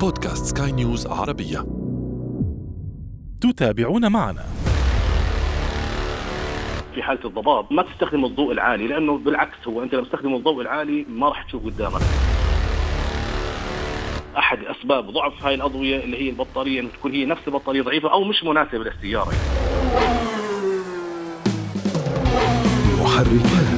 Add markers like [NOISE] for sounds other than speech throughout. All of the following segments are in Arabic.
بودكاست سكاي نيوز عربية. تتابعون معنا. في حالة الضباب ما تستخدم الضوء العالي لأنه بالعكس هو أنت لما تستخدم الضوء العالي ما راح تشوف قدامك. أحد أسباب ضعف هاي الأضوية اللي هي البطارية انه تكون هي نفس البطارية ضعيفة أو مش مناسبة للسياره محركات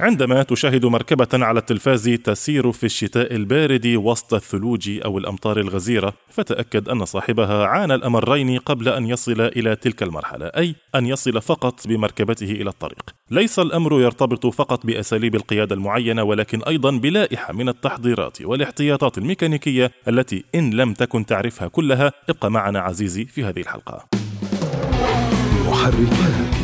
عندما تشاهد مركبة على التلفاز تسير في الشتاء البارد وسط الثلوج أو الأمطار الغزيرة فتأكد أن صاحبها عانى الأمرين قبل أن يصل إلى تلك المرحلة أي أن يصل فقط بمركبته إلى الطريق. ليس الأمر يرتبط فقط بأساليب القيادة المعينة ولكن أيضا بلائحة من التحضيرات والاحتياطات الميكانيكية التي إن لم تكن تعرفها كلها. ابقى معنا عزيزي في هذه الحلقة. محركات.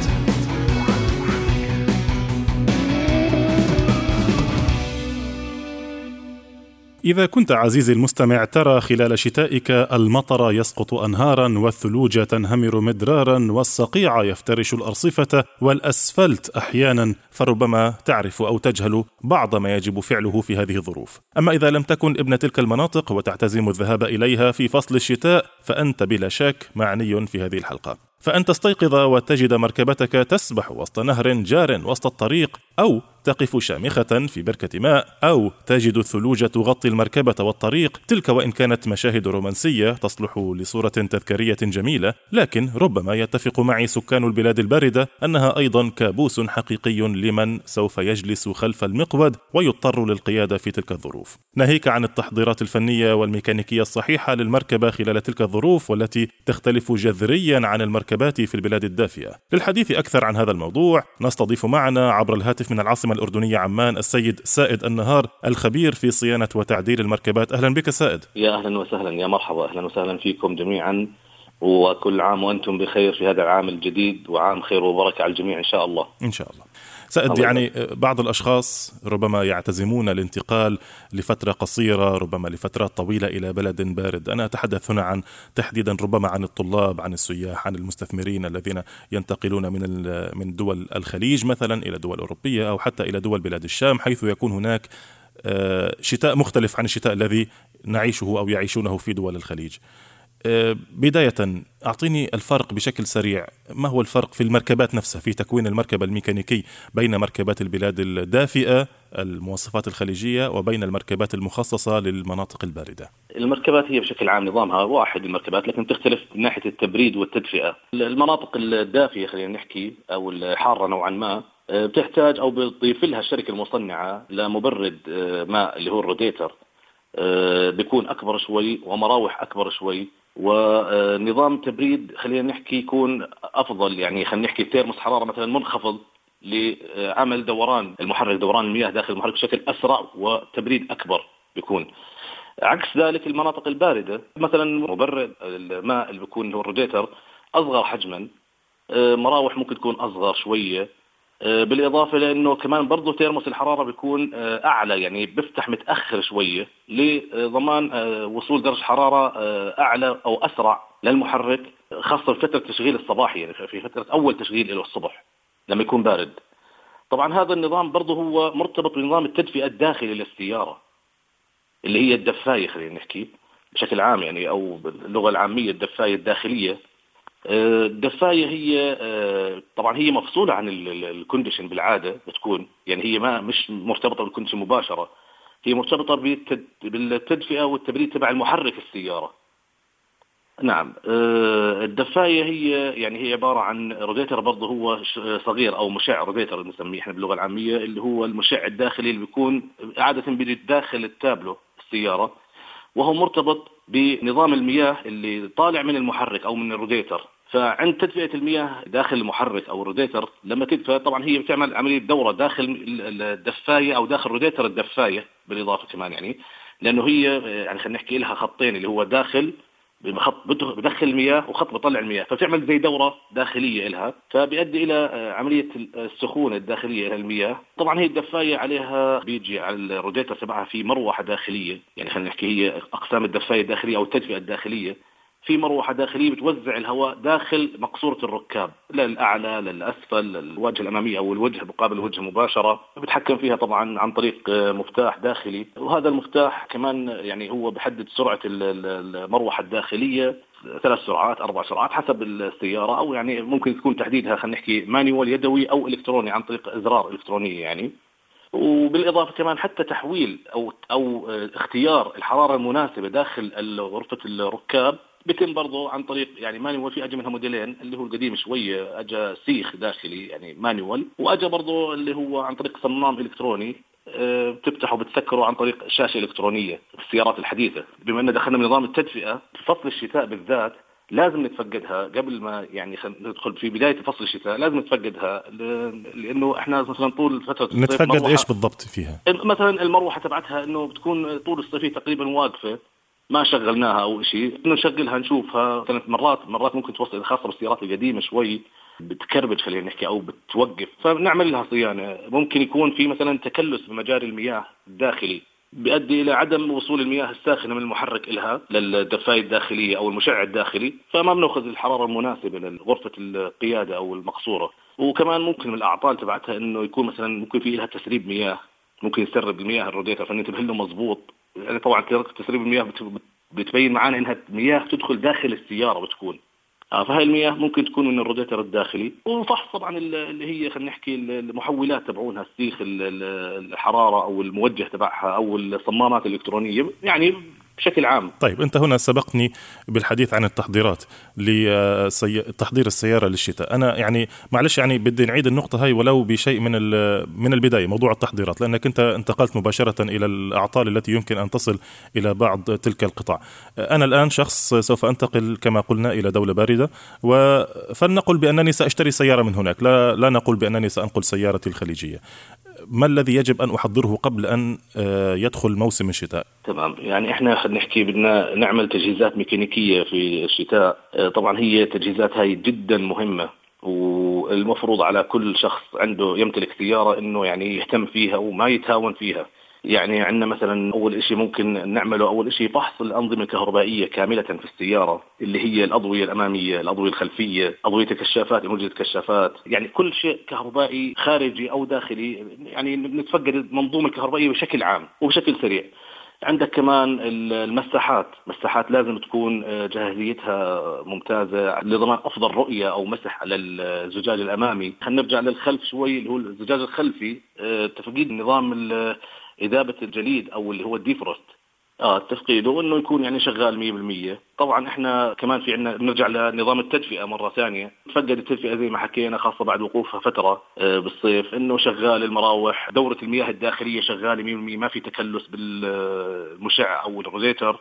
إذا كنت عزيزي المستمع ترى خلال شتائك المطر يسقط أنهارا والثلوج تنهمر مدرارا والصقيع يفترش الأرصفة والأسفلت أحيانا فربما تعرف أو تجهل بعض ما يجب فعله في هذه الظروف. أما إذا لم تكن ابن تلك المناطق وتعتزم الذهاب إليها في فصل الشتاء فأنت بلا شك معني في هذه الحلقة. فأن تستيقظ وتجد مركبتك تسبح وسط نهر جار وسط الطريق أو تقف شامخة في بركة ماء أو تجد الثلوج تغطي المركبة والطريق. تلك وإن كانت مشاهد رومانسية تصلح لصورة تذكارية جميلة. لكن ربما يتفق معي سكان البلاد الباردة أنها أيضا كابوس حقيقي لمن سوف يجلس خلف المقود ويضطر للقيادة في تلك الظروف. ناهيك عن التحضيرات الفنية والميكانيكية الصحيحة للمركبة خلال تلك الظروف والتي تختلف جذريا عن المركبات في البلاد الدافئة للحديث أكثر عن هذا الموضوع نستضيف معنا عبر الهاتف من العاصمة الأردنية عمان السيد سائد النهار الخبير في صيانة وتعديل المركبات. أهلا بك سائد. يا أهلا وسهلا يا مرحبا أهلا وسهلا فيكم جميعا. وكل عام وأنتم بخير في هذا العام الجديد وعام خير وبركة على الجميع إن شاء الله. إن شاء الله. الله يعني بعض الأشخاص ربما يعتزمون الانتقال لفترة قصيرة ربما لفترات طويلة إلى بلد بارد. أنا أتحدث هنا عن تحديدا ربما عن الطلاب عن السياح عن المستثمرين الذين ينتقلون من من دول الخليج مثلا إلى دول أوروبية أو حتى إلى دول بلاد الشام حيث يكون هناك آه، شتاء مختلف عن الشتاء الذي نعيشه أو يعيشونه في دول الخليج. بداية أعطيني الفرق بشكل سريع. ما هو الفرق في المركبات نفسها في تكوين المركبة الميكانيكي بين مركبات البلاد الدافئة المواصفات الخليجية وبين المركبات المخصصة للمناطق الباردة؟ المركبات هي بشكل عام نظامها واحد المركبات لكن تختلف من ناحية التبريد والتدفئة. المناطق الدافيه خلينا نحكي أو الحارة نوعا ما آه، بتحتاج أو بتضيف لها الشركة المصنعة لمبرد آه، ماء اللي هو الروديتر آه، بيكون أكبر شوي ومراوح أكبر شوي. ونظام تبريد خلينا نحكي يكون أفضل. يعني خلينا نحكي تيرموس حرارة مثلا منخفض لعمل دوران المحرك دوران المياه داخل المحرك بشكل أسرع وتبريد أكبر بيكون. عكس ذلك المناطق الباردة مثلا مبرد الماء اللي بيكون هو الروديتر أصغر حجما آه، مراوح ممكن تكون أصغر شوية بالإضافة لأنه كمان برضه تيرموس الحرارة بيكون آه، أعلى يعني بيفتح متأخر شوية لضمان آه، وصول درجة حراره آه، أعلى أو أسرع للمحرك خاصة في فترة التشغيل الصباحي يعني في فترة أول تشغيل له الصبح لما يكون بارد. طبعا هذا النظام برضه هو مرتبط بنظام التدفئة الداخلي للسيارة اللي هي الدفايه خلينا نحكي بشكل عام يعني أو باللغة العامية الدفاية الداخلية. آه، الدفاية هي آه، طبعا هي مفصولة عن ال- ال- ال condition بالعادة بتكون. يعني هي ما مش مرتبطة بال condition مباشرة. هي مرتبطة بالتد- بالتدفئة والتبريد تبع المحرك السيارة. نعم آه، الدفاية هي يعني هي عبارة عن روديتر برضه هو صغير أو مشع روديتر بنسميه إحنا باللغة العامية اللي هو المشع الداخلي اللي بيكون عادة بيجي داخل التابلو السيارة وهو مرتبط بنظام المياه اللي طالع من المحرك أو من الروديتر. فعند تدفئة المياه داخل المحرك أو الروديتر لما تدفى طبعا هي بتعمل عملية دورة داخل الدفاية أو داخل روديتر الدفاية بالإضافة كمان يعني. لأنه هي يعني خلينا نحكي لها خطين اللي هو داخل بخط بدخل المياه وخط بطلع المياه. فتعمل زي دورة داخلية لها فبيؤدي إلى آه، عملية السخونة الداخلية للمياه طبعا هي الدفاية عليها بيجي على الروديتر تبعها في مروحة داخلية. يعني خلينا نحكي هي أقسام الدفاية الداخلية أو التدفئة الداخلية. في مروحة داخلية بتوزع الهواء داخل مقصورة الركاب للأعلى للأسفل للواجهة الأمامية أو الوجه مقابل الوجه مباشرة. بتحكم فيها طبعا عن طريق مفتاح داخلي. وهذا المفتاح كمان يعني هو بحدد سرعة المروحة الداخلية ثلاث سرعات أربع سرعات حسب السيارة أو يعني ممكن تكون تحديدها خلينا نحكي مانيوال يدوي أو إلكتروني عن طريق إزرار الكترونيه يعني. وبالإضافة كمان حتى تحويل أو أو اختيار الحرارة المناسبة داخل غرفة الركاب بيتم برضه عن طريق يعني مانيوال في اجى منها موديلين اللي هو القديم شوية اجى سيخ داخلي يعني مانيوال واجى برضه اللي هو عن طريق صمام إلكتروني آه، بتفتحه وبتسكره عن طريق شاشة إلكترونية في السيارات الحديثة. بما إن دخلنا بنظام التدفئة في فصل الشتاء بالذات لازم نتفقدها قبل ما يعني ندخل في بداية فصل الشتاء لازم نتفقدها لأنه إحنا مثلا طول فترة نتفقد إيش بالضبط فيها؟ مثلا المروحة تبعتها إنه بتكون طول الصيف تقريبا واقفة. ما شغلناها أو شيء. نشغلها نشوفها كانت مرات. مرات ممكن توصل خاصة بالسيارات القديمة شوي بتكربج خلينا نحكي أو بتوقف. فبنعمل لها صيانة. ممكن يكون في مثلا تكلس بمجاري المياه الداخلي بيؤدي إلى عدم وصول المياه الساخنة من المحرك لها للدفاية الداخلية أو المشع الداخلي. فما بنأخذ الحرارة المناسبة لغرفة القيادة أو المقصورة. وكمان ممكن من الأعطال تبعتها إنه يكون مثلا ممكن في لها تسريب مياه ممكن يسرب المياه الروديتر. فننتبه له مضبوط. يعني طبعا تسريب المياه بتبين معنا إنها مياه تدخل داخل السيارة بتكون. آه فهي المياه ممكن تكون من الروديتر الداخلي. وفحص طبعا اللي هي خلينا نحكي المحولات تبعونها السيخ الحرارة أو الموجه تبعها أو الصمامات الإلكترونية. يعني بشكل عام. طيب أنت هنا سبقني بالحديث عن التحضيرات لتحضير السيارة للشتاء. أنا يعني معلش يعني بدي نعيد النقطة هاي ولو بشيء من من البداية موضوع التحضيرات لأنك أنت انتقلت مباشرة إلى الأعطال التي يمكن أن تصل إلى بعض تلك القطع أنا الآن شخص سوف أنتقل كما قلنا إلى دولة باردة فلنقل بأنني سأشتري سيارة من هناك. لا, لا نقول بأنني سأنقل سيارتي الخليجية. ما الذي يجب أن أحضره قبل أن آه، يدخل موسم الشتاء؟ تمام. يعني إحنا نحكي بدنا نعمل تجهيزات ميكانيكية في الشتاء. آه، طبعا هي تجهيزات هاي جدا مهمة والمفروض على كل شخص عنده يمتلك سيارة إنه يعني يهتم فيها وما يتهاون فيها. يعني عندنا مثلا أول شيء ممكن نعمله أول شيء فحص الأنظمة الكهربائية كاملة في السيارة اللي هي الأضوية الأمامية، الأضوية الخلفية، أضوية الكشافات، موجه الكشافات، يعني كل شيء كهربائي خارجي أو داخلي يعني نتفقد المنظومة الكهربائية بشكل عام وبشكل سريع. عندك كمان المساحات. مساحات لازم تكون آه، جاهزيتها ممتازة لضمان أفضل رؤية أو مسح على الزجاج الأمامي. خلينا نرجع للخلف شوي اللي هو الزجاج الخلفي. آه، تفقيد نظام إذابة الجليد أو اللي هو ال defrost. آه تفقيده انه يكون يعني شغال 100% طبعا إحنا كمان في عندنا بنرجع لنظام التدفئة مرة ثانية. تفقد التدفئة زي ما حكينا خاصة بعد وقوفها فترة آه بالصيف إنه شغال المراوح. دورة المياه الداخلية شغالة 100% ما في تكلس بالمشع أو الروزيتر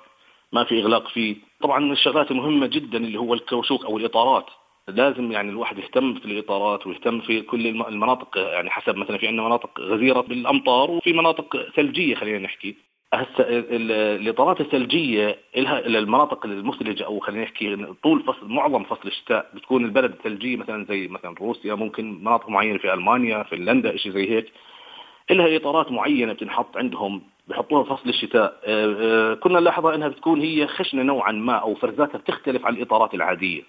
ما في إغلاق فيه. طبعا الشغلات المهمة جدا اللي هو الكوشوك أو الإطارات. لازم يعني الواحد يهتم في الإطارات ويهتم في كل المناطق. يعني حسب مثلا في عندنا مناطق غزيرة بالأمطار وفي مناطق ثلجية خلينا نحكي. هسه الإطارات الثلجية لها المناطق المثلجة أو خلينا نحكي طول فصل معظم فصل الشتاء بتكون البلد الثلجية مثلا زي مثلا روسيا ممكن مناطق معينة في ألمانيا فنلندا شيء زي هيك. لها إطارات معينة بتنحط عندهم بحطوها فصل الشتاء. آه، آه، كنا نلاحظها إنها بتكون هي خشنة نوعا ما أو فرزاتها بتختلف عن الإطارات العادية.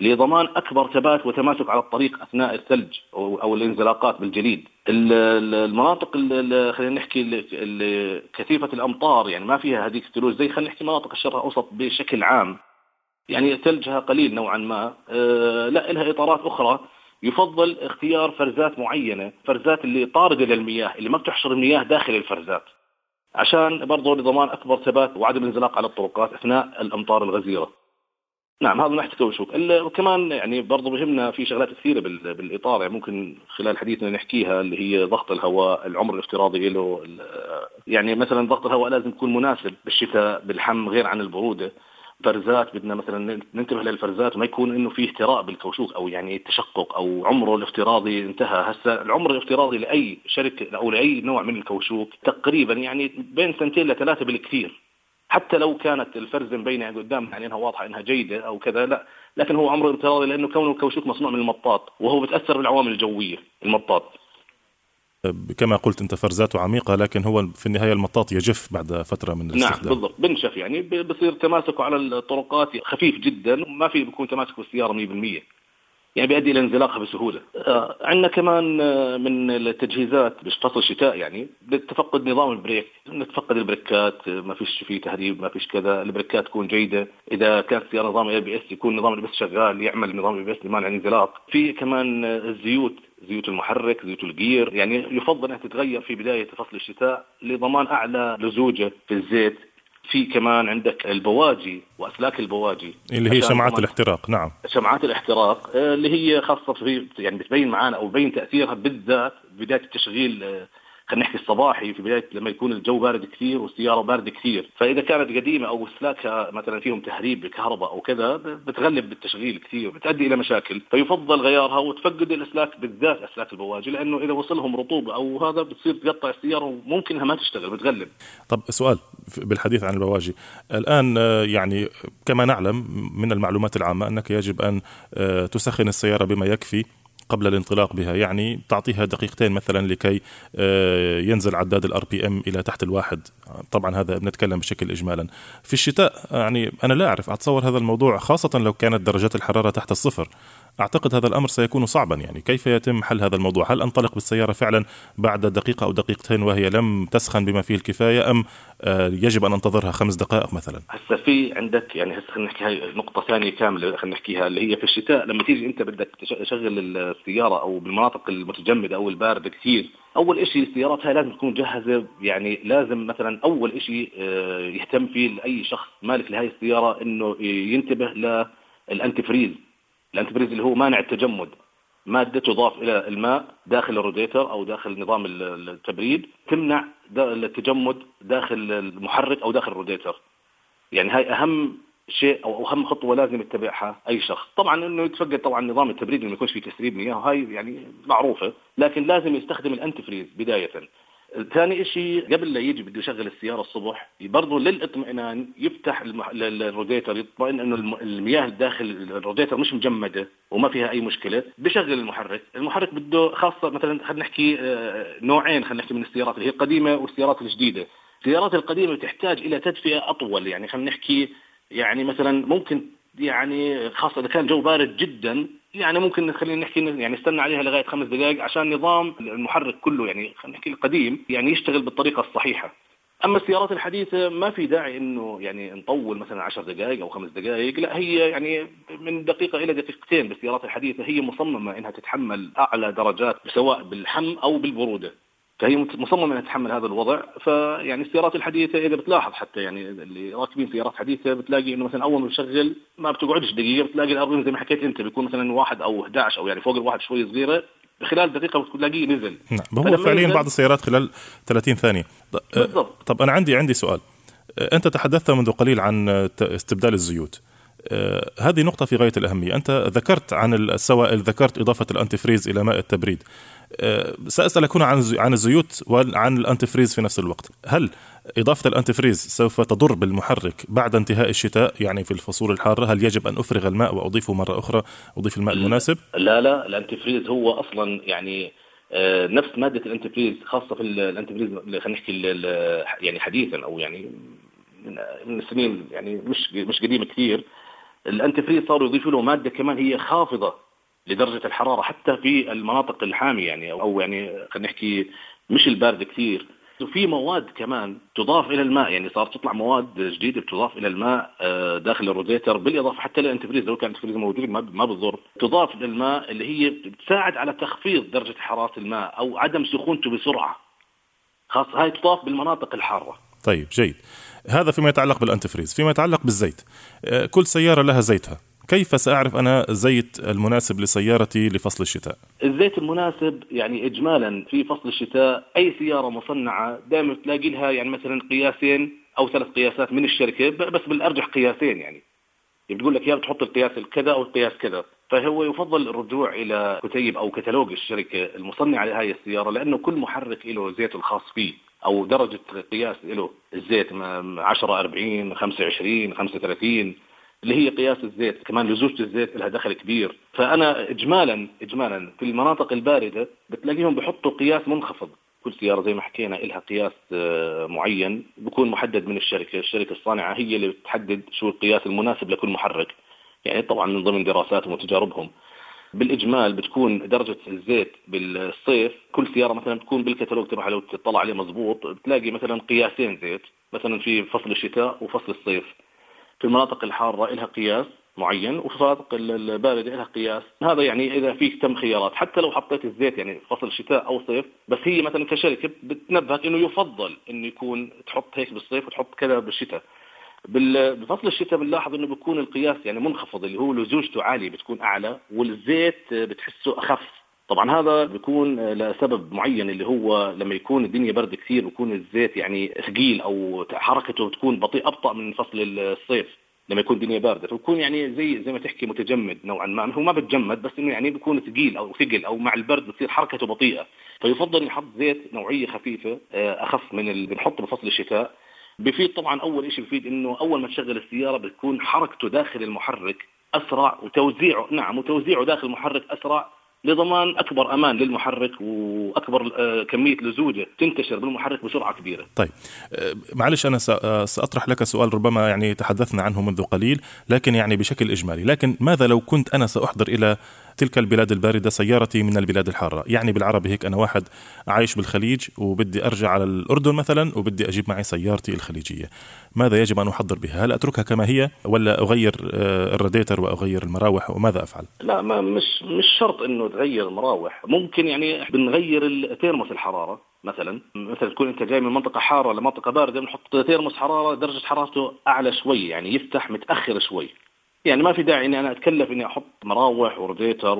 لضمان أكبر ثبات وتماسك على الطريق أثناء الثلج أو الانزلاقات بالجليد. المناطق اللي خلينا نحكي كثيفة الأمطار يعني ما فيها هذيك الثلوج زي خلينا نحكي مناطق الشرق الأوسط بشكل عام. يعني ثلجها قليل نوعا ما آه، لا لها إطارات أخرى يفضل اختيار فرزات معينة، فرزات اللي طارده للمياه اللي ما بتحشر المياه داخل الفرزات. عشان برضه لضمان أكبر ثبات وعدم الانزلاق على الطرقات أثناء الأمطار الغزيرة. نعم هذا من ناحيه الكوشوك وكمان يعني برضه بهمنا في شغلات كثيرة بالإطار. يعني ممكن خلال حديثنا نحكيها اللي هي ضغط الهواء العمر الافتراضي له يعني مثلا ضغط الهواء لازم يكون مناسب بالشتاء بالحم غير عن البرودة. فرزات بدنا مثلا ننتبه للفرزات وما يكون إنه في اهتراء بالكوشوك أو يعني تشقق أو عمره الافتراضي انتهى. هسه العمر الافتراضي لأي شركة أو لأي نوع من الكوشوك تقريبا يعني بين سنتين لثلاثة بالكثير. حتى لو كانت الفرزه مبينه قدام يعني إنها واضحة إنها جيدة أو كذا لا. لكن هو عمره افتراضي لأنه كونه الكوشوك مصنوع من المطاط وهو بتأثر بالعوامل الجوية المطاط. كما قلت أنت فرزاته عميقة لكن هو في النهاية المطاط يجف بعد فترة من نعم، الاستخدام. نعم بالضبط. بنشف يعني بصير تماسكه على الطرقات خفيف جدا وما في بيكون تماسك بالسيارة 100% يعني بيؤدي إلى انزلاقها بسهولة. آه عندنا كمان آه من التجهيزات بفصل الشتاء يعني تفقد نظام ال brake، نتفقد البريكات آه، ما فيش في تهريب ما فيش كذا، البريكات تكون جيدة، إذا كانت السياره نظام ABS يكون نظام ال ABS شغال يعمل نظام ال ABS لمانع الانزلاق، في كمان آه، الزيوت زيوت المحرك زيوت ال gear. يعني يفضل إنها تتغير في بداية فصل الشتاء لضمان أعلى لزوجة في الزيت. في كمان عندك البواجي وأسلاك البواجي. اللي هي شمعات الاحتراق نعم. شمعات الاحتراق آه، اللي هي خاصة في يعني بتبين معنا أو بين تأثيرها بالذات بداية التشغيل آه، خلينا نحكي الصباحي في بداية لما يكون الجو بارد كثير والسيارة بارده كثير، فإذا كانت قديمة أو اسلاكها مثلا فيهم تهريب بكهرباء أو كذا بتغلب بالتشغيل كثير بتؤدي إلى مشاكل، فيفضل غيارها وتفقد الأسلاك بالذات أسلاك البواجي لأنه إذا وصلهم رطوبة أو هذا بتصير تقطع السيارة وممكن انها ما تشتغل بتغلب. طب سؤال بالحديث عن البواجي، الآن آه، يعني كما نعلم من المعلومات العامة أنك يجب أن آه، تسخن السيارة بما يكفي. قبل الانطلاق بها يعني تعطيها دقيقتين مثلا لكي آه، ينزل عداد ال RPM إلى تحت الواحد. طبعا هذا بنتكلم بشكل اجمالا. في الشتاء يعني أنا لا أعرف أتصور هذا الموضوع خاصه لو كانت درجات الحرارة تحت الصفر. أعتقد هذا الأمر سيكون صعبا. يعني كيف يتم حل هذا الموضوع؟ هل أنطلق بالسيارة فعلا بعد دقيقة أو دقيقتين وهي لم تسخن بما فيه الكفاية أم آه، يجب أن أنتظرها خمس دقائق مثلا؟ هسه في عندك يعني هسه خلينا نحكي هاي نقطة ثانية كاملة خلينا نحكيها اللي هي في الشتاء لما تيجي أنت بدك تشغل السيارة أو بالمناطق المتجمدة أو الباردة كثير أول شيء السيارات هاي لازم تكون جاهزة. يعني لازم مثلا أول شيء آه، يهتم فيه لأي شخص مالك لهي السيارة إنه ينتبه لل antifreeze ال antifreeze اللي هو مانع التجمد مادة تضاف إلى الماء داخل الروديتر أو داخل نظام التبريد تمنع التجمد داخل المحرك أو داخل الروديتر يعني هاي أهم شيء أو أهم خطوة لازم يتبعها أي شخص، طبعا إنه يتفقد طبعا نظام التبريد ما يكونش فيه تسريب مياه وهي يعني معروفة، لكن لازم يستخدم ال antifreeze بداية، ثاني شيء قبل لا يجي بده يشغل السيارة الصبح برضه للإطمئنان يفتح الروديتر يطمئن إنه المياه داخل الروديتر مش مجمدة وما فيها أي مشكلة بشغل المحرك. المحرك بده خاصة مثلا خلينا نحكي آه، نوعين خلينا نحكي من السيارات اللي هي القديمة والسيارات الجديدة. السيارات القديمة تحتاج إلى تدفئة أطول يعني خلينا نحكي يعني مثلا ممكن يعني خاصة إذا كان جو بارد جدا يعني ممكن خلينا نحكي يعني نستنى عليها لغاية خمس دقائق عشان نظام المحرك كله يعني خلينا نحكي القديم يعني يشتغل بالطريقة الصحيحة. أما السيارات الحديثة ما في داعي إنه يعني نطول مثلا 10 دقائق أو خمس دقائق، لا هي يعني من دقيقة إلى دقيقتين بالسيارات الحديثة هي مصممة إنها تتحمل أعلى درجات سواء بالحم أو بالبرودة. فهي مصممة إنها تتحمل هذا الوضع فيعني السيارات الحديثة إذا بتلاحظ حتى يعني اللي راكبين سيارات حديثة بتلاقي إنه مثلا أول ما بتشغل ما بتقعدش دقيقة بتلاقي الأرض زي ما حكيت أنت بيكون مثلا واحد أو 11 أو يعني فوق الواحد شوي صغيرة خلال دقيقة بتلاقيه نزل. نعم هو فعليا بعض السيارات خلال 30 ثانية. بالضبط. طب أنا عندي عندي سؤال. أنت تحدثت منذ قليل عن استبدال الزيوت. هذه نقطة في غاية الأهمية. أنت ذكرت عن السوائل ذكرت إضافة الأنتيفريز إلى ماء التبريد. آه، سأسألك هنا عن الزيوت وعن ال antifreeze في نفس الوقت. هل إضافة ال antifreeze سوف تضر بالمحرك بعد انتهاء الشتاء يعني في الفصول الحارة؟ هل يجب أن أفرغ الماء وأضيفه مرة أخرى أضيف الماء المناسب؟ لا لا ال antifreeze هو أصلا يعني آه، نفس مادة ال antifreeze خاصة في ال antifreeze خلينا نحكي يعني حديثا أو يعني من السنين يعني مش مش قديمة كثير. ال anti صاروا يضيفوا له مادة كمان هي خافضة لدرجة الحرارة حتى في المناطق الحامية يعني أو يعني خلينا نحكي مش البارده كثير. وفي مواد كمان تضاف إلى الماء يعني صارت تطلع مواد جديدة بتضاف إلى الماء آه، داخل الروزيتر بالإضافة حتى لل antifreeze لو كان ال antifreeze موجود ما بتضر. تضاف للماء اللي هي بتساعد على تخفيض درجة حرارة الماء أو عدم سخونته بسرعة. خاص هاي تضاف بالمناطق الحارة. طيب جيد. هذا فيما يتعلق بال antifreeze فيما يتعلق بالزيت. آه، كل سيارة لها زيتها. كيف سأعرف أنا زيت المناسب لسيارتي لفصل الشتاء؟ الزيت المناسب يعني إجمالا في فصل الشتاء أي سيارة مصنعة دائما تلاقي لها يعني مثلا قياسين أو ثلاث قياسات من الشركة بس بالأرجح قياسين يعني بتقول لك يا بتحط القياس الكذا أو القياس كذا. فهو يفضل الرجوع إلى كتيب أو كتالوج الشركة المصنعة لهذه السيارة لأنه كل محرك له زيته الخاص فيه. أو درجة قياس له الزيت 10 40 25 35 اللي هي قياس الزيت كمان لزوجة الزيت لها دخل كبير. فأنا إجمالا إجمالا في المناطق الباردة بتلاقيهم بحطوا قياس منخفض. كل سيارة زي ما حكينا لها قياس آه، معين بكون محدد من الشركة. الشركة الصانعة هي اللي بتحدد شو القياس المناسب لكل محرك. يعني طبعا من ضمن دراساتهم وتجاربهم. بالإجمال بتكون درجة الزيت بالصيف كل سيارة مثلا بتكون بالكتالوج تبعها لو تطلع عليه مضبوط بتلاقي مثلا قياسين زيت مثلا في فصل الشتاء وفصل الصيف. في المناطق الحارة لها قياس معين وفي المناطق الباردة لها قياس. هذا يعني إذا في تم خيارات حتى لو حطيت الزيت يعني فصل الشتاء أو صيف بس هي مثلا كشركة بتنبهك إنه يفضل إنه يكون تحط هيك بالصيف وتحط كذا بالشتاء. بفصل الشتاء بنلاحظ إنه بيكون القياس يعني منخفض اللي هو لزوجته عالية بتكون أعلى والزيت بتحسه أخف. طبعا هذا بيكون لسبب معين اللي هو لما يكون الدنيا برد كثير ويكون الزيت يعني ثقيل أو حركته بتكون بطيء أبطأ من فصل الصيف لما يكون الدنيا باردة. فبكون يعني زي زي ما تحكي متجمد نوعا ما. هو ما بتجمد بس إنه يعني بيكون ثقيل أو ثقل أو مع البرد بتصير حركته بطيئة. فيفضل يحط زيت نوعية خفيفة آه، أخف من اللي بنحطه بفصل الشتاء. بفيد طبعا أول شيء بفيد إنه أول ما تشغل السيارة بتكون حركته داخل المحرك أسرع وتوزيعه نعم وتوزيعه داخل المحرك أسرع لضمان أكبر أمان للمحرك وأكبر آه، كمية لزوجة تنتشر بالمحرك بسرعة كبيرة. طيب آه، معلش أنا آه، سأطرح لك سؤال ربما يعني تحدثنا عنه منذ قليل لكن يعني بشكل إجمالي، لكن ماذا لو كنت أنا سأحضر إلى تلك البلاد الباردة سيارتي من البلاد الحارة. يعني بالعربي هيك أنا واحد عايش بالخليج وبدي أرجع على الأردن مثلا وبدي أجيب معي سيارتي الخليجية. ماذا يجب أن أحضر بها؟ هل أتركها كما هي ولا أغير آه، الراديتر وأغير المراوح وماذا أفعل؟ لا ما مش مش شرط أنه تغير المراوح. ممكن يعني بنغير ال thermos الحرارة مثلا. مثلا تكون أنت جاي من منطقة حارة لمنطقة باردة بنحط thermos حرارة درجة حرارته أعلى شوي يعني يفتح متأخر شوي. يعني ما في داعي إني أنا أتكلف إني أحط مراوح وراديتر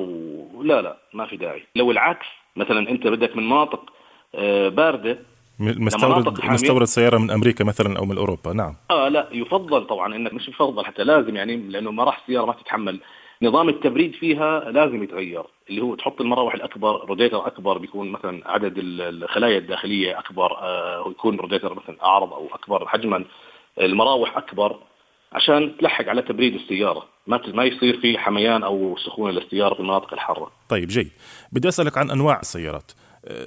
ولا لا ما في داعي. لو العكس مثلا أنت بدك من مناطق آه، باردة مستورد مستورد سيارة من أمريكا مثلا أو من أوروبا. نعم. آه لا يفضل طبعا انك مش يفضل حتى لازم يعني لأنه ما راح السيارة ما تتحمل. نظام التبريد فيها لازم يتغير اللي هو تحط المراوح الأكبر روديتر أكبر بيكون مثلا عدد الخلايا الداخلية أكبر آه ويكون روديتر مثلا أعرض أو أكبر حجما. المراوح أكبر عشان تلحق على تبريد السيارة ما ما يصير في حميان أو سخونة للسيارة في المناطق الحارة. طيب جيد. بدي أسألك عن أنواع السيارات.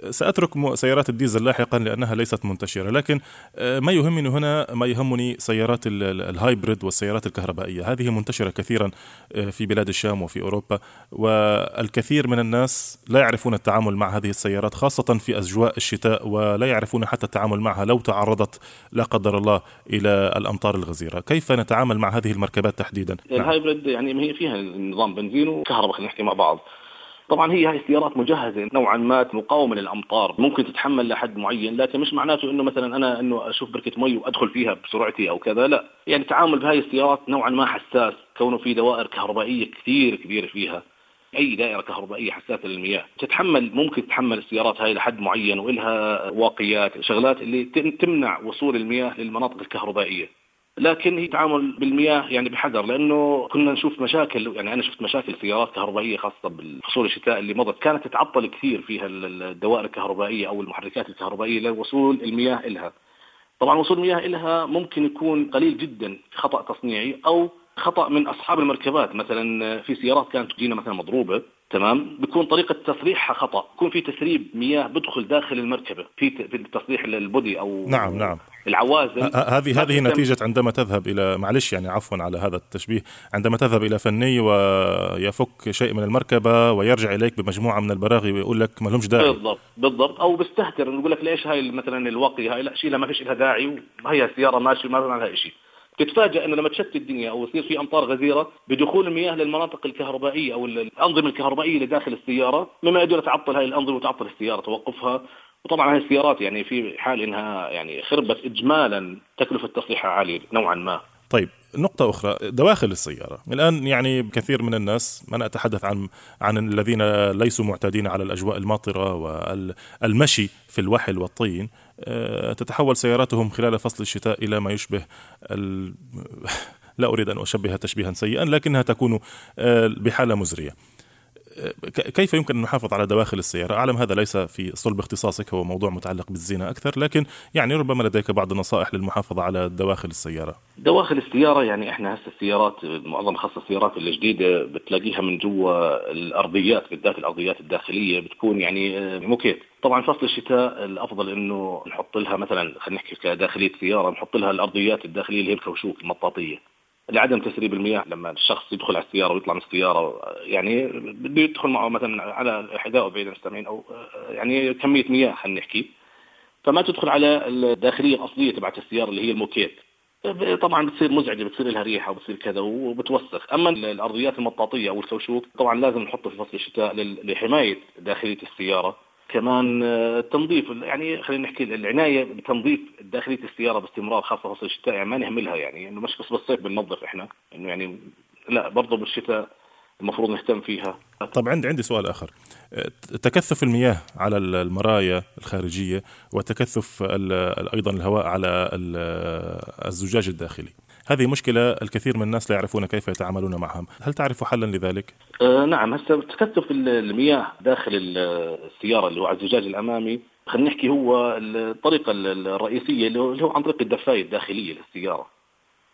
سأترك سيارات الديزل لاحقا لأنها ليست منتشرة لكن أه، ما يهمني هنا ما يهمني سيارات ال hybrid والسيارات الكهربائية. هذه منتشرة كثيرا أه، في بلاد الشام وفي أوروبا والكثير من الناس لا يعرفون التعامل مع هذه السيارات خاصة في أجواء الشتاء ولا يعرفون حتى التعامل معها لو تعرضت لا قدر الله إلى الأمطار الغزيرة. كيف نتعامل مع هذه المركبات تحديدا؟ ال hybrid يعني هي فيها نظام بنزين وكهرباء خلينا نحكي مع بعض. طبعا هي هاي السيارات مجهزة نوعا ما مقاومه للأمطار ممكن تتحمل لحد معين لكن مش معناته إنه مثلا أنا إنه أشوف بركة مي وأدخل فيها بسرعتي أو كذا لا. يعني التعامل بهاي السيارات نوعا ما حساس كونه في دوائر كهربائية كثير كبيرة فيها. أي دائرة كهربائية حساسة للمياه. تتحمل ممكن تتحمل السيارات هاي لحد معين وإلها واقيات شغلات اللي تمنع وصول المياه للمناطق الكهربائية. لكن هي تعامل بالمياه يعني بحذر لأنه كنا نشوف مشاكل يعني أنا شفت مشاكل سيارات كهربائية خاصة بالفصول الشتاء اللي مضت كانت تتعطل كثير فيها الدوائر الكهربائية أو المحركات الكهربائية لوصول المياه إلها. طبعا وصول المياه إلها ممكن يكون قليل جدا خطأ تصنيعي أو خطأ من أصحاب المركبات مثلا في سيارات كانت تجينا مثلا مضروبة تمام؟ بيكون طريقة تصريحها خطأ. بيكون في تسريب مياه بدخل داخل المركبة. في في تصريح البودي أو نعم نعم. العوازل هذه هذه نتيجة عندما تذهب إلى معلش يعني عفوا على هذا التشبيه عندما تذهب إلى فني ويفك شيء من المركبة ويرجع إليك بمجموعة من البراغي ويقول لك ما لهمش داعي. بالضبط بالضبط. أو بيستهتر يقول لك ليش هاي مثلا الواقي هاي لا شيلها ما فيش لها داعي وهي السياره ماشية ما لها شيء. تتفاجأ انه لما تشتت الدنيا أو يصير في أمطار غزيرة بدخول المياه للمناطق الكهربائية أو الأنظمة الكهربائية اللي داخل السيارة مما يدل تعطل هذه الأنظمة وتعطل السيارة توقفها. وطبعا هذه السيارات يعني في حال إنها يعني خربت اجمالا تكلفة تصليحها عاليه نوعا ما. طيب نقطة أخرى دواخل السيارة. الآن يعني كثير من الناس أنا أتحدث عن عن الذين ليسوا معتادين على الأجواء الماطرة والمشي في الوحل والطين آه، تتحول سياراتهم خلال فصل الشتاء إلى ما يشبه [LAUGHS] لا أريد أن اشبهها تشبيها سيئا لكنها تكون آه، بحالة مزرية. كيف يمكن أن نحافظ على دواخل السيارة؟ أعلم هذا ليس في صلب اختصاصك هو موضوع متعلق بالزينة أكثر لكن يعني ربما لديك بعض النصائح للمحافظة على دواخل السيارة. دواخل السيارة يعني إحنا هسه السيارات معظم خاصة السيارات الجديدة بتلاقيها من جوا الأرضيات بالذات الأرضيات الداخلية بتكون يعني آه، موكيت طبعا فصل الشتاء الأفضل إنه نحط لها مثلا خلينا نحكي كداخلية سيارة نحط لها الأرضيات الداخلية اللي هي الكوشوك المطاطية. لعدم تسريب المياه لما الشخص يدخل على السيارة ويطلع من السيارة يعني بده يدخل معه مثلا على حذاء بعيد المستمعين أو يعني كمية مياه خلينا نحكي. فما تدخل على الداخلية الأصلية تبعت السيارة اللي هي الموكيت. طبعا بتصير مزعجة بتصير لها ريحة وبتصير كذا وبتوسخ. أما الأرضيات المطاطية أو الكوشوك طبعا لازم نحطه في فصل الشتاء لحماية داخلية السيارة. كمان التنظيف آه، يعني خلينا نحكي العناية بتنظيف داخلية السيارة باستمرار خاصة فصل الشتاء يعني ما نهملها يعني إنه مش بس بالصيف بننظف إحنا إنه يعني لا برضه بالشتاء المفروض نهتم فيها. طب عندي عندي سؤال آخر. آه، تكثف المياه على المرايا الخارجية وتكثف أيضا الهواء على الزجاج الداخلي. هذه مشكلة الكثير من الناس لا يعرفون كيف يتعاملون معها هل تعرف حلا لذلك؟ آه نعم هسه تكثف المياه داخل السيارة اللي هو على الزجاج الأمامي خلينا نحكي هو الطريقة الرئيسية اللي هو عن طريق الدفاية الداخلية للسيارة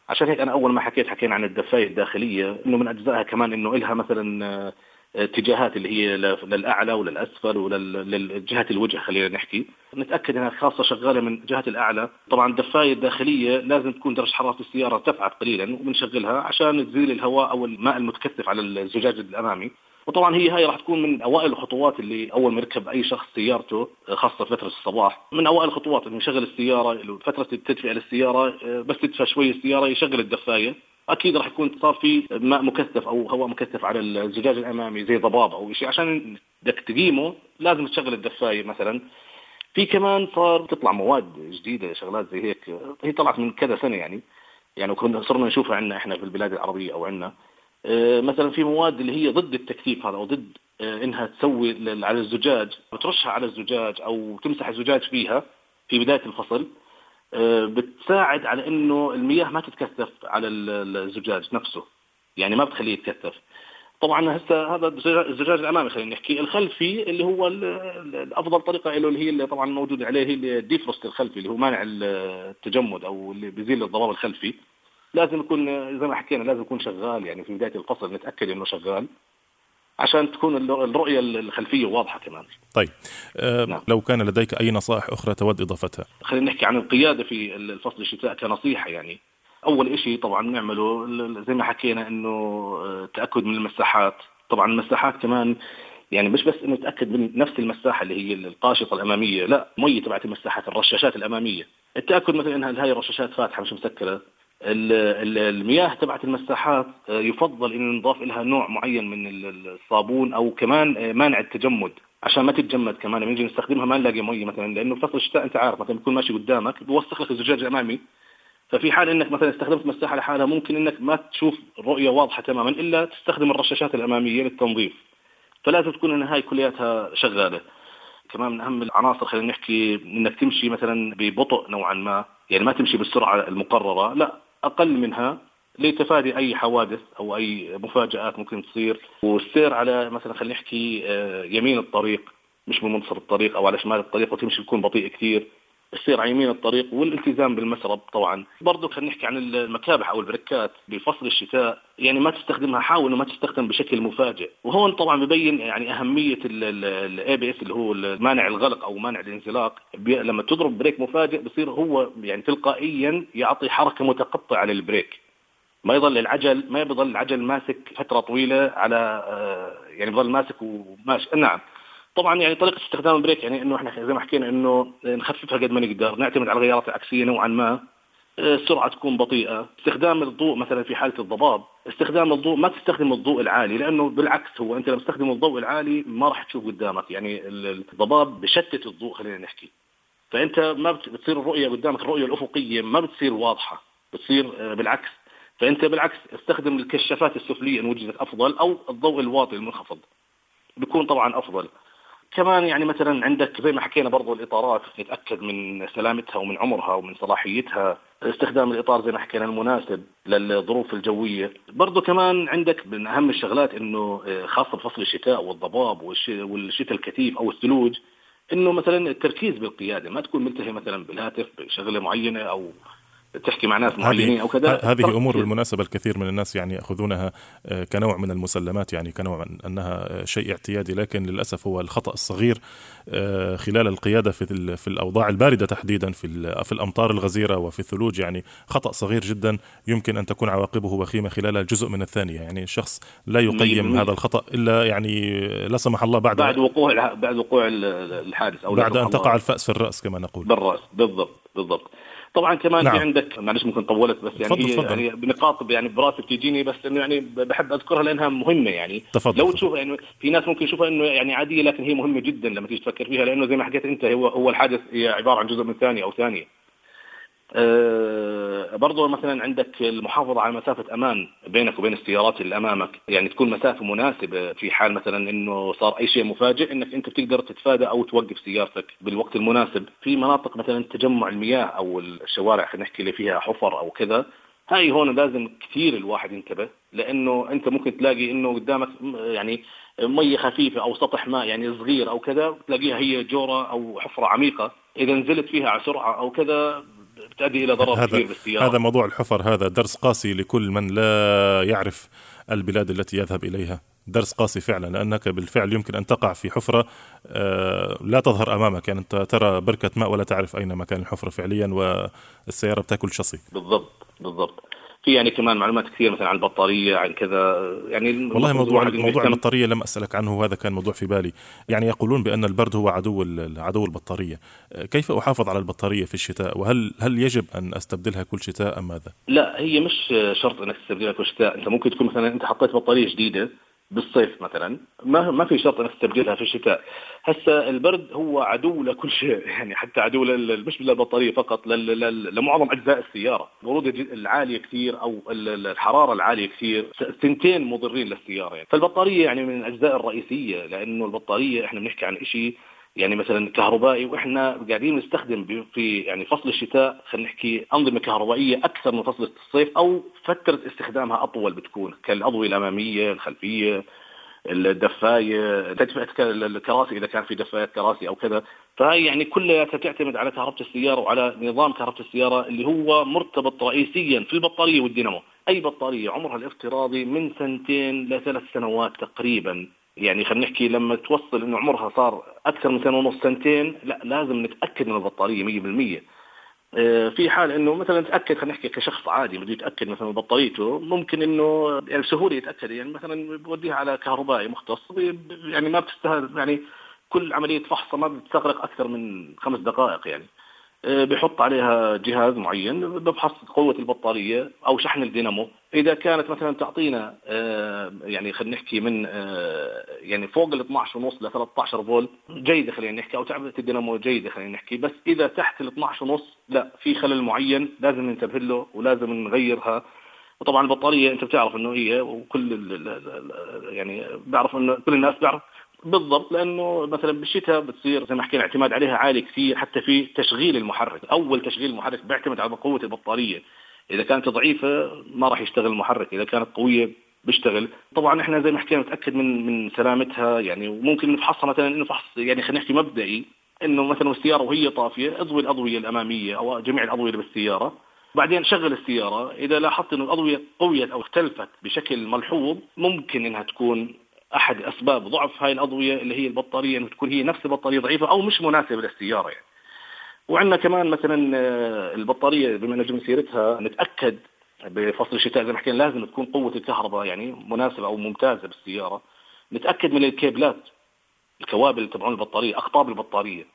عشان هيك أنا أول ما حكيت حكينا عن الدفاية الداخلية إنه من أجزائها كمان إنه إلها مثلا اتجاهات اللي هي للأعلى وللاسفل وللجهه الوجه خلينا نحكي. نتأكد إنها خاصة شغالة من جهه الأعلى. طبعا الدفاية الداخلية لازم تكون درجة حرارة السيارة ارتفعت قليلا وبنشغلها عشان تزيل الهواء أو الماء المتكثف على الزجاج الأمامي. وطبعا هي هاي راح تكون من أوائل الخطوات اللي أول ما يركب أي شخص سيارته خاصة فترة الصباح. من أوائل الخطوات إنه يشغل السيارة فترة التدفئه للسيارة بس تدفى شوي السيارة يشغل الدفاية. أكيد راح يكون صار في ماء مكثف أو هواء مكثف على الزجاج الأمامي زي ضباب أو شيء. عشان بدك تقيمه لازم تشغل الدفاية مثلا. في كمان صار تطلع مواد جديدة شغلات زي هيك. هي طلعت من كذا سنة يعني. يعني كنا صرنا نشوفها عندنا إحنا في البلاد العربية أو عندنا آه، مثلا في مواد اللي هي ضد التكثيف هذا أو ضد آه، إنها تسوي على الزجاج بترشها على الزجاج أو تمسح الزجاج فيها في بداية الفصل. بتساعد على إنه المياه ما تتكثف على الزجاج نفسه. يعني ما بتخليه يتكثف. طبعا هسه هذا الزجاج الأمامي خلينا نحكي. الخلفي اللي هو الأفضل طريقة له اللي هي اللي طبعا موجودة عليه هي ال defrost الخلفي اللي هو مانع التجمد أو اللي بيزيل الضباب الخلفي. لازم يكون زي ما حكينا لازم يكون شغال. يعني في بداية الفصل نتأكد إنه شغال. عشان تكون الرؤية الخلفية واضحة كمان. طيب. أه نعم. لو كان لديك أي نصائح أخرى تود إضافتها. خلينا نحكي عن القيادة في الفصل الشتاء كنصيحة يعني. أول شيء طبعا نعمله زي ما حكينا إنه آه، تأكد من المساحات. طبعا المساحات كمان يعني مش بس إنه تأكد من نفس المساحة اللي هي القاشطه الأمامية لا مية تبعت المساحات الرشاشات الأمامية. التأكد مثلا انها هاي الرشاشات فاتحة مش مسكرة. المياه تبعت المساحات آه، يفضل إن نضاف لها نوع معين من الصابون أو كمان آه، مانع التجمد. عشان ما تتجمد كمان لما نيجي نستخدمها ما نلاقي مي مثلا لأنه فصل الشتاء أنت عارف مثلا بيكون ماشي قدامك بوسخ لك الزجاج الامامي ففي حال إنك مثلا استخدمت مساحة لحالها ممكن إنك ما تشوف رؤية واضحة تماما إلا تستخدم الرشاشات الأمامية للتنظيف. فلازم تكون ان هاي كلياتها شغالة. كمان من أهم العناصر خلينا نحكي إنك تمشي مثلا ببطء نوعا ما يعني ما تمشي بالسرعة المقررة لا. أقل منها لتفادي أي حوادث أو أي مفاجآت ممكن تصير والسير على مثلا خلينا نحكي آه، يمين الطريق مش بمنتصف الطريق أو على شمال الطريق وتمشي تكون بطيء كثير. السير على يمين الطريق والالتزام بالمسرب طبعا. برضه خلينا نحكي عن المكابح أو ال بريكات بفصل الشتاء. يعني ما تستخدمها حاول ما تستخدم بشكل مفاجئ. وهون طبعا ببين يعني أهمية ال ABS اللي هو مانع الغلق أو مانع الانزلاق. لما تضرب بريك مفاجئ بصير هو يعني تلقائيا يعطي حركة متقطعة للبريك. ما يظل العجل ما بيظل العجل ماسك فترة طويلة على آه، يعني بظل ماسك وماشي. نعم. طبعا يعني طريقة استخدام البريك يعني إنه إحنا زي ما حكينا إنه نخففها قد ما نقدر نعتمد على الغيارات العكسية نوعا ما. السرعة تكون بطيئة. استخدام الضوء مثلا في حالة الضباب استخدام الضوء ما تستخدم الضوء العالي لأنه بالعكس هو أنت لما تستخدم الضوء العالي ما راح تشوف قدامك يعني الضباب بشتت الضوء خلينا نحكي. فأنت ما بتصير الرؤية قدامك الرؤية الأفقية ما بتصير واضحة بتصير آه، بالعكس. فأنت بالعكس استخدم الكشافات السفلية إن وجدت أفضل أو الضوء الواطي المنخفض. بيكون طبعا أفضل. كمان يعني مثلا عندك زي ما حكينا برضو الإطارات نتأكد من سلامتها ومن عمرها ومن صلاحيتها. استخدام الإطار زي ما حكينا المناسب للظروف الجوية. برضو كمان عندك من أهم الشغلات إنه آه، خاصة بفصل الشتاء والضباب والشتاء الكثيف أو الثلوج إنه مثلا التركيز بالقيادة ما تكون ملتهي مثلا بالهاتف بشغلة معينة أو تحكي مع ناس معينين أو كذا هذه أمور بالمناسبة الكثير من الناس يعني يأخذونها آه، كنوع من المسلمات يعني كنوع من أنها شيء اعتيادي لكن للأسف هو الخطأ الصغير آه، خلال القيادة في في الأوضاع الباردة تحديدا في في الأمطار الغزيرة وفي الثلوج يعني خطأ صغير جدا يمكن أن تكون عواقبه وخيمة خلال جزء من الثانية. يعني الشخص لا يقيم هذا الخطأ إلا يعني لا سمح الله بعد بعد وقوع بعد وقوع الحادث أو بعد أن تقع الفأس في الرأس كما نقول. بالرأس بالضبط بالضبط. طبعا كمان نعم. في عندك معلش ممكن طولت بس يعني فضل هي فضل. يعني بنقاط يعني براسي بتجيني بس إنه يعني بحب أذكرها لأنها مهمة يعني تفضل لو تشوف يعني في ناس ممكن يشوفها إنه يعني عادية لكن هي مهمة جدا لما تيجي تفكر فيها لأنه زي ما حكيت أنت هو هو الحادث هي عبارة عن جزء من ثانية أو ثانية أه برضو مثلا عندك المحافظة على مسافة أمان بينك وبين السيارات اللي أمامك. يعني تكون مسافة مناسبة في حال مثلا أنه صار أي شيء مفاجئ أنك أنت بتقدر تتفادى أو توقف سيارتك بالوقت المناسب. في مناطق مثلا تجمع المياه أو الشوارع خلينا نحكي اللي فيها حفر أو كذا. هاي هون لازم كثير الواحد ينتبه لأنه أنت ممكن تلاقي أنه قدامك يعني مية خفيفة أو سطح ماء يعني صغير أو كذا تلاقيها هي جورة أو حفرة عميقة. إذا نزلت فيها على سرعة أو كذا بتؤدي إلى ضرر كبير بالسيارة. هذا موضوع الحفر هذا درس قاسي لكل من لا يعرف البلاد التي يذهب إليها. درس قاسي فعلا لأنك بالفعل يمكن أن تقع في حفرة آه، لا تظهر أمامك. يعني أنت ترى بركة ماء ولا تعرف أين مكان الحفره فعليا والسيارة بتاكل شصي. بالضبط بالضبط. في يعني كمان معلومات كثير مثلا عن البطارية عن كذا يعني والله موضوع موضوع البطارية لم أسألك عنه وهذا كان موضوع في بالي. يعني يقولون بأن البرد هو عدو عدو البطارية. كيف أحافظ على البطارية في الشتاء؟ وهل هل يجب أن أستبدلها كل شتاء أم ماذا؟ لا هي مش شرط إنك تستبدلها كل شتاء. أنت ممكن تكون مثلا أنت حطيت بطارية جديدة بالصيف مثلا. ما ما في شرط إنك تستبدلها في الشتاء. هسه البرد هو عدو لكل شيء. [LAUGHS] يعني حتى عدو مش للبطارية فقط لمعظم أجزاء السيارة. البروده العالية كثير أو الحرارة العالية كثير. ثنتين مضرين للسيارة يعني. فالبطارية يعني من الأجزاء الرئيسية لأنه البطارية إحنا بنحكي عن شيء يعني مثلا كهربائي وإحنا قاعدين نستخدم في يعني فصل الشتاء خلينا نحكي أنظمة كهربائية أكثر من فصل الصيف أو فترة استخدامها أطول بتكون كالأضوية الأمامية الخلفية الدفاية تدفئة الكراسي إذا كان في دفايات كراسي أو كذا. فهي يعني كلها تعتمد على كهرباء السيارة وعلى نظام كهرباء السيارة اللي هو مرتبط رئيسيا في البطارية والدينامو. أي بطارية عمرها الافتراضي من سنتين لثلاث سنوات تقريبا. يعني خلينا نحكي لما توصل إنه عمرها صار أكثر من سنة ونص سنتين لا لازم نتأكد من البطارية 100% آه، في حال إنه مثلا نتأكد خلينا نحكي كشخص عادي بده يتأكد مثلا من بطاريته ممكن إنه يعني بسهولة يتأكد يعني مثلا بوديها على كهربائي مختص يعني ما بتستاهل يعني كل عملية فحصها ما بتستغرق أكثر من خمس دقائق يعني. بحط عليها جهاز معين بفحص قوة البطارية أو شحن الدينامو. إذا كانت مثلا تعطينا آه، يعني خلينا نحكي من آه، يعني فوق ال 12 ونص ل 13 فولت جيدة خلينا نحكي أو تعبئة الدينامو جيدة خلينا نحكي. بس إذا تحت ال 12 ونص لا في خلل معين لازم ننتبه له ولازم نغيرها. وطبعا البطارية أنت بتعرف إنه هي وكل يعني بعرف إنه كل الناس بيعرف بالضبط لأنه مثلا بالشتاء بتصير زي ما حكينا اعتماد عليها عالي كثير حتى في تشغيل المحرك أول تشغيل المحرك بيعتمد على قوة البطارية. إذا كانت ضعيفة ما راح يشتغل المحرك إذا كانت قوية بيشتغل. طبعا إحنا زي ما حكينا نتاكد من من سلامتها يعني وممكن نفحصها مثلا إنه فحص يعني خلينا نحكي مبدئي إنه مثلا السياره وهي طافية اضوي الأضوية الأمامية أو جميع الأضوية اللي بالسيارة. بعدين شغل السيارة إذا لاحظت أن الأضوية قويت أو اختلفت بشكل ملحوظ ممكن أنها تكون أحد أسباب ضعف هاي الأضوية اللي هي البطارية إنه تكون هي نفس البطاريه ضعيفة أو مش مناسبة للسيارة يعني. وعندنا كمان مثلا آه، البطارية بما ان سيرتها نتأكد بفصل الشتاء زي ما حكينا لازم تكون قوة الكهرباء يعني مناسبة أو ممتازة بالسيارة. نتأكد من الكيبلات الكوابل تبعون البطارية اقطاب البطارية.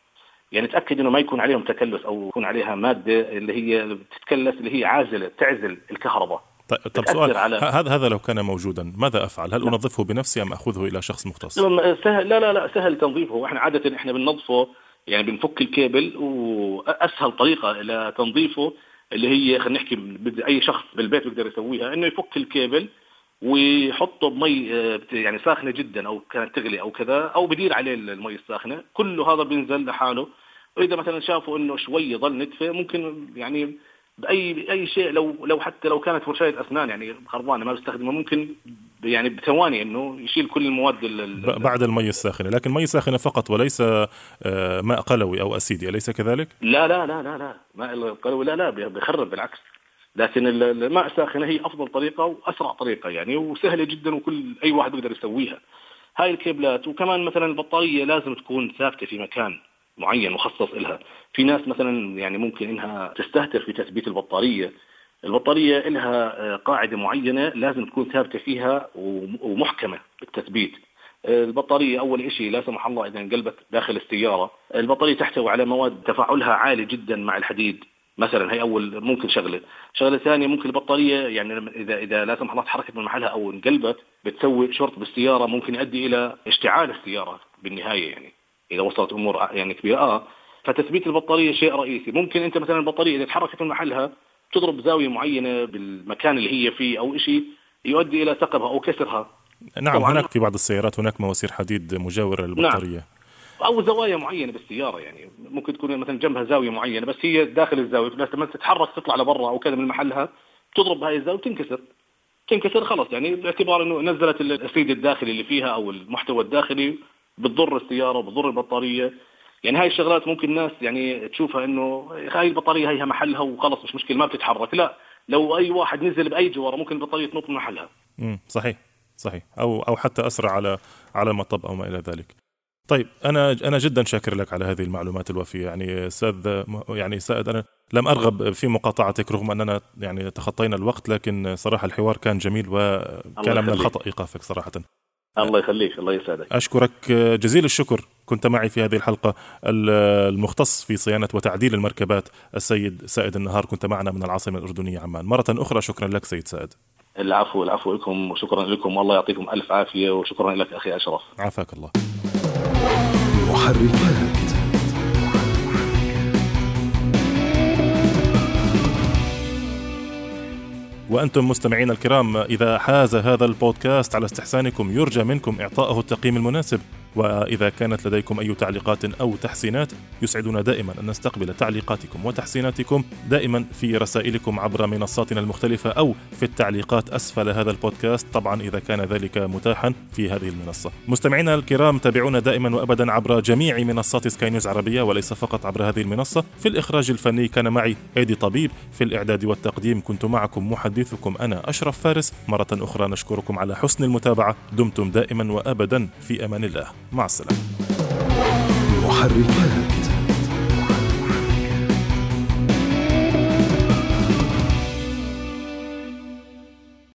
يعني تاكد إنه ما يكون عليهم تكلس أو يكون عليها مادة اللي هي بتتكلس اللي هي عازلة تعزل الكهرباء. طيب, طيب سؤال على... هذا هذا لو كان موجودا ماذا أفعل؟ هل لا. أنظفه بنفسي أم أخذه إلى شخص مختص؟ سهل لا لا لا سهل تنظيفه إحنا عادة إحنا بننظفه يعني بنفك الكيبل وأسهل طريقة لتنظيفه اللي هي خلينا نحكي أي شخص بالبيت بيقدر يسويها إنه يفك الكيبل ويحطه بمي آه، يعني ساخنة جدا أو كانت تغلي أو كذا أو بدير عليه المي الساخنة كله هذا بينزل لحاله واذا مثلا شافوا إنه شوي ظل نتفة ممكن يعني بأي أي شيء لو لو حتى لو كانت فرشايه أسنان يعني خربانه ما بستخدمها ممكن يعني بثواني إنه يشيل كل المواد بعد المي الساخنة. لكن مي ساخنة فقط وليس آه، ماء قلوي أو acidي اليس كذلك؟ لا لا لا لا لا. ماء القلوي لا لا بيخرب بالعكس. لكن الماء الساخنة هي أفضل طريقة وأسرع طريقة يعني وسهلة جدا وكل أي واحد بيقدر يسويها. هاي الكيبلات وكمان مثلا البطارية لازم تكون ثابتة في مكان. معين مخصص لها في ناس مثلا يعني ممكن إنها تستهتر في تثبيت البطارية. البطارية لها آه، قاعدة معينة لازم تكون ثابتة فيها ومحكمة بالتثبيت. البطارية أول شيء لا سمح الله إذا انقلبت داخل السيارة. البطارية تحتوي على مواد تفاعلها عالي جدا مع الحديد. مثلا هي أول ممكن شغلة، شغله ثانية ممكن البطارية يعني إذا إذا لا سمح الله تحركت من محلها أو انقلبت بتسوي شرط بالسيارة ممكن يؤدي إلى اشتعال السيارة بالنهاية يعني. إذا وصلت أمور يعني كبيرة. آه. فتثبيت البطارية شيء رئيسي، ممكن أنت مثلا البطارية إذا تحركت من محلها تضرب زاوية معينة بالمكان اللي هي فيه أو شيء يؤدي إلى ثقبها أو كسرها. نعم هناك في بعض السيارات هناك مواسير حديد مجاورة للبطارية. نعم. أو زوايا معينة بالسيارة يعني. ممكن تكون مثلا جنبها زاوية معينة بس هي داخل الزاوية. لما تتحرك تطلع لبرا أو كذا من محلها تضرب بهاي الزاوية وتنكسر. تنكسر خلاص يعني باعتبار إنه نزلت الاسيد الداخلي اللي فيها أو المحتوى الداخلي. بتضر السيارة وبتضر البطارية. يعني هاي الشغلات ممكن الناس يعني تشوفها إنه هاي البطارية هيها محلها وخلص مش مشكلة ما بتتحرك. لا لو أي واحد نزل بأي جواره ممكن البطارية تنط من محلها. امم صحيح صحيح. أو أو حتى أسرع على على المطب أو ما إلى ذلك. طيب أنا أنا جدا شاكر لك على هذه المعلومات الوفية. يعني أستاذ يعني سائد أنا لم أرغب في مقاطعتك رغم أننا يعني تخطينا الوقت لكن صراحة الحوار كان جميل وكان من الخطا إيقافك صراحة. الله يخليك الله يسعدك. أشكرك جزيل الشكر. كنت معي في هذه الحلقة المختص في صيانة وتعديل المركبات السيد سائد النهار. كنت معنا من العاصمة الأردنية عمان. مرة أخرى شكرا لك سيد سائد. العفو العفو لكم وشكرا لكم. والله يعطيكم ألف عافية وشكرا لك أخي أشرف. عافاك الله. محركات. وأنتم مستمعين الكرام إذا حاز هذا البودكاست على استحسانكم يرجى منكم إعطائه التقييم المناسب. وإذا كانت لديكم أي تعليقات أو تحسينات يسعدنا دائما أن نستقبل تعليقاتكم وتحسيناتكم دائما في رسائلكم عبر منصاتنا المختلفة أو في التعليقات أسفل هذا البودكاست. طبعا إذا كان ذلك متاحا في هذه المنصة. مستمعينا الكرام تابعونا دائما وأبدا عبر جميع منصات سكاي نيوز عربية وليس فقط عبر هذه المنصة. في الإخراج الفني كان معي أيدي طبيب. في الإعداد والتقديم كنت معكم محدثكم أنا أشرف فارس. مرة أخرى نشكركم على حسن المتابعة. دمتم دائما وأبدا في أمان الله. مع السلامة. محركات.